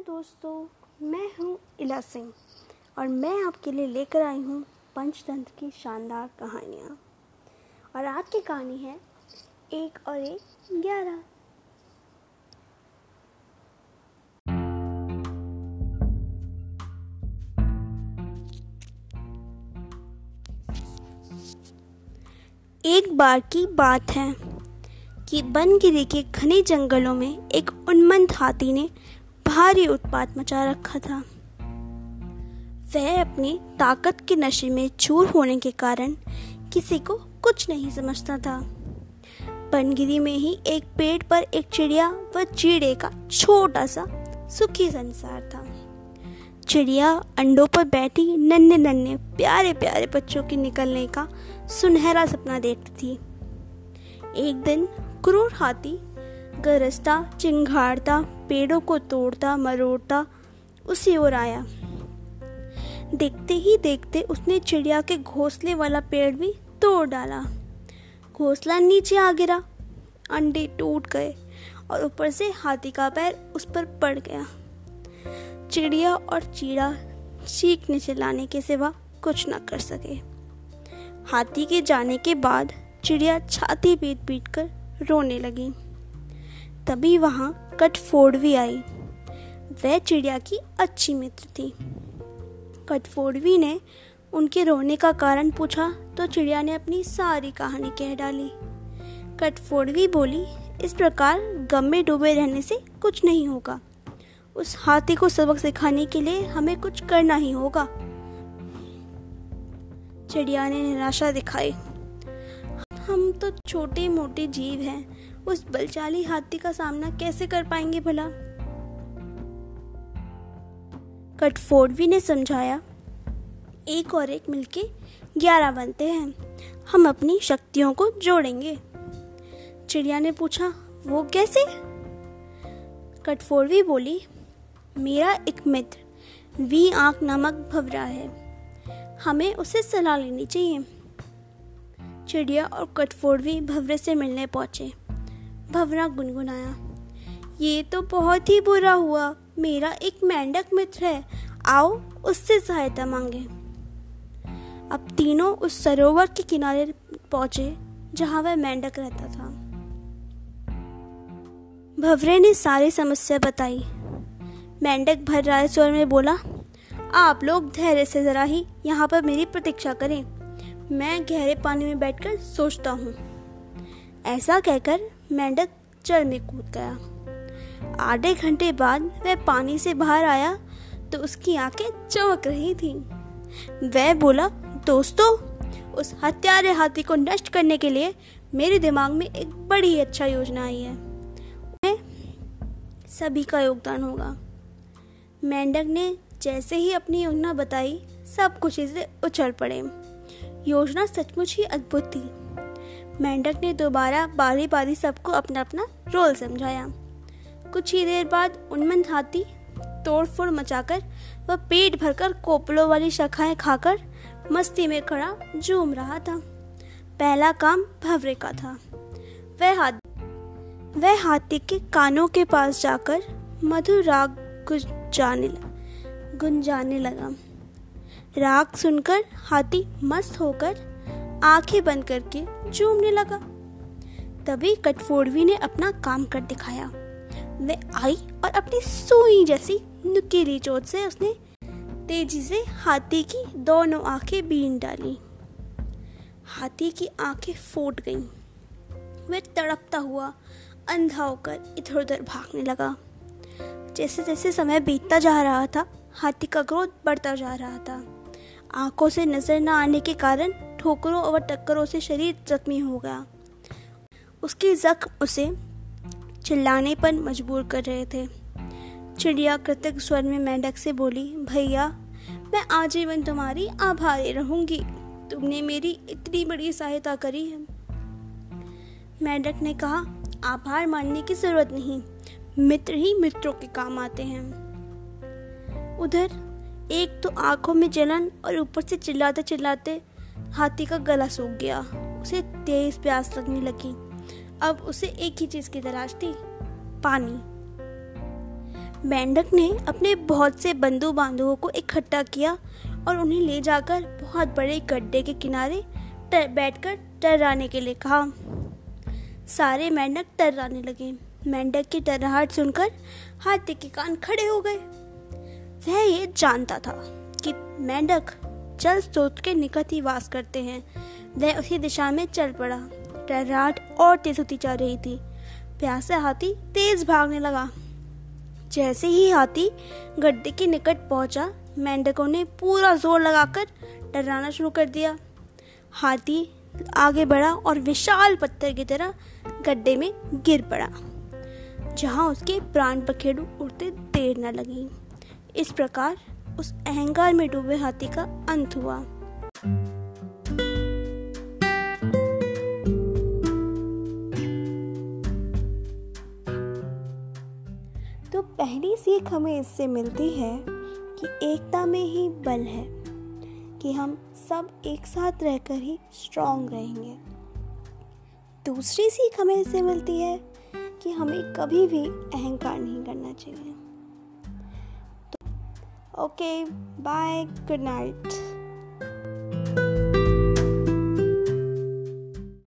दोस्तों, मैं हूँ इला सिंह और मैं आपके लिए लेकर आई हूँ पंचतंत्र की शानदार कहानियाँ। और आज की कहानी है एक और एक ग्यारह। एक बार की बात है कि बनगिरी के घने जंगलों में एक उन्मत्त हाथी ने भारी उत्पात मचा रखा था। वह अपनी ताकत के नशे में चूर होने के कारण किसी को कुछ नहीं समझता था। बनगिरी में ही एक पेड़ पर एक चिड़िया व चीड़े का छोटा सा सुखी संसार था। चिड़िया अंडों पर बैठी नन्हे नन्हे प्यारे प्यारे बच्चों के निकलने का सुनहरा सपना देखती थी। एक दिन क्रूर हाथी गरजता चिंगाड़ता पेड़ों को तोड़ता, मरोड़ता, उसी ओर आया। देखते ही देखते उसने चिड़िया के घोंसले वाला पेड़ भी तोड़ डाला। घोंसला नीचे आ गिरा, अंडे टूट गए और ऊपर से हाथी का पैर उस पर पड़ गया। चिड़िया और चीड़ा चीखने चिल्लाने के सिवा कुछ न कर सके। हाथी के जाने के बाद चिड़िया छाती पीट पीट कर रोने लगी। तभी वहाँ कटफोड़वी आई। वह चिड़िया की अच्छी मित्र थी। कटफोड़वी ने उनके रोने का कारण पूछा तो चिड़िया ने अपनी सारी कहानी कह डाली। कटफोड़वी बोली, इस प्रकार गम में डूबे रहने से कुछ नहीं होगा। उस हाथी को सबक सिखाने के लिए हमें कुछ करना ही होगा। चिड़िया ने निराशा दिखाई। हम तो छोटे मोटे जीव हैं। उस बलचाली हाथी का सामना कैसे कर पाएँगे भला? कटफोड़वी ने समझाया, एक और एक मिलके ग्यारह बनते हैं, हम अपनी शक्तियों को जोड़ेंगे। चिड़िया ने पूछा, वो कैसे? कटफोड़वी बोली, मेरा एक मित्र, वी आँख नामक भवरा है, हमें उसे सलाह लेनी चाहिए। चिड़िया और कटफोड़वी भवरे से मिलने पहुँचे। भवरा गुनगुनाया, ये तो बहुत ही बुरा हुआ। मेरा एक मेंढक मित्र है। आओ, उससे सहायता मांगे। अब तीनों उस सरोवर के किनारे पहुँचे, जहाँ वह मेंढक रहता था। भवरे ने सारी समस्या बताई। मेंढक भर राय स्वर में बोला, आप लोग धैर्य से जरा ही यहाँ पर मेरी प्रतीक्षा करें। मैं गहरे पानी में बैठकर सोचता हूँ। ऐसा कहकर मेंढक जल में कूद गया। आधे घंटे बाद वह पानी से बाहर आया तो उसकी आँखें चमक रही थी। वह बोला, दोस्तों, उस हत्यारे हाथी को नष्ट करने के लिए मेरे दिमाग में एक बड़ी अच्छा योजना आई है। सभी का योगदान होगा। मेंढक ने जैसे ही अपनी योजना बताई, सब खुशी से उछल पड़े। योजना सचमुच ही अद्भुत थी। मेंढक ने दोबारा बारी बारी सबको अपना अपना रोल समझाया। कुछ ही देर बाद उन्मन हाथी तोड़ फोड़ मचाकर वह पेट भरकर कोपलों वाली शाखाएँ खाकर मस्ती में खड़ा झूम रहा था। पहला काम भवरे का था। वह हाथी वह हाथी के कानों के पास जाकर मधुर राग गुंजाने लगा गुंजाने लगा। राग सुनकर हाथी मस्त होकर आँखें बंद करके चूमने लगा। तभी कटफोड़वी ने अपना काम कर दिखाया। वह आई और अपनी सुई जैसी नुकीली चोट से उसने तेज़ी से हाथी की दोनों आँखें बीन डाली। हाथी की आँखें फूट गईं। वह तड़पता हुआ अंधा होकर इधर उधर भागने लगा। जैसे जैसे समय बीतता जा रहा था, हाथी का क्रोध बढ़ता जा रहा था। आँखों से नज़र न आने के कारण ठोकरों और टक्करों से शरीर जख्मी हो गया उसके जख्म उसे चिल्लाने पर मजबूर कर रहे थे। चिड़िया कृतज्ञ स्वर में मेंढक से बोली, भैया, मैं आजीवन तुम्हारी आभारी रहूँगी। तुमने मेरी इतनी बड़ी सहायता करी है। मेंढक ने कहा, आभार मानने की ज़रूरत नहीं। मित्र ही मित्रों के काम आते हैं। उधर एक तो आँखों में जलन और ऊपर से चिल्लाते चिल्लाते हाथी का गला सूख गया। उसे तेज प्यास लगने लगी। अब उसे एक ही चीज़ की तलाश थी पानी। मेंढक ने अपने बहुत से बंधु बांधवों को इकट्ठा किया और उन्हें ले जाकर बहुत बड़े गड्ढे के किनारे बैठकर टर्राने के लिए कहा। सारे मेंढक टर्राने लगे। मेंढक की टर्राहट सुनकर हाथी के कान खड़े हो गए। वह ये जानता था कि मेंढक जल स्रोत के निकट ही वास करते हैं। वह उसी दिशा में चल पड़ा। टर्राहट और तेज होती जा रही थी। प्यासा हाथी तेज भागने लगा। जैसे ही हाथी गड्ढे के निकट पहुँचा, मेंढकों ने पूरा ज़ोर लगाकर डराना शुरू कर दिया। हाथी आगे बढ़ा और विशाल पत्थर की तरह गड्ढे में गिर पड़ा, जहाँ उसके प्राण पखेरु उड़ते देर न लगी। इस प्रकार उस अहंकार में डूबे हाथी का अंत हुआ। तो पहली सीख हमें इससे मिलती है कि एकता में ही बल है, कि हम सब एक साथ रहकर ही स्ट्रांग रहेंगे। दूसरी सीख हमें इससे मिलती है कि हमें कभी भी अहंकार नहीं करना चाहिए। Okay, bye, good night.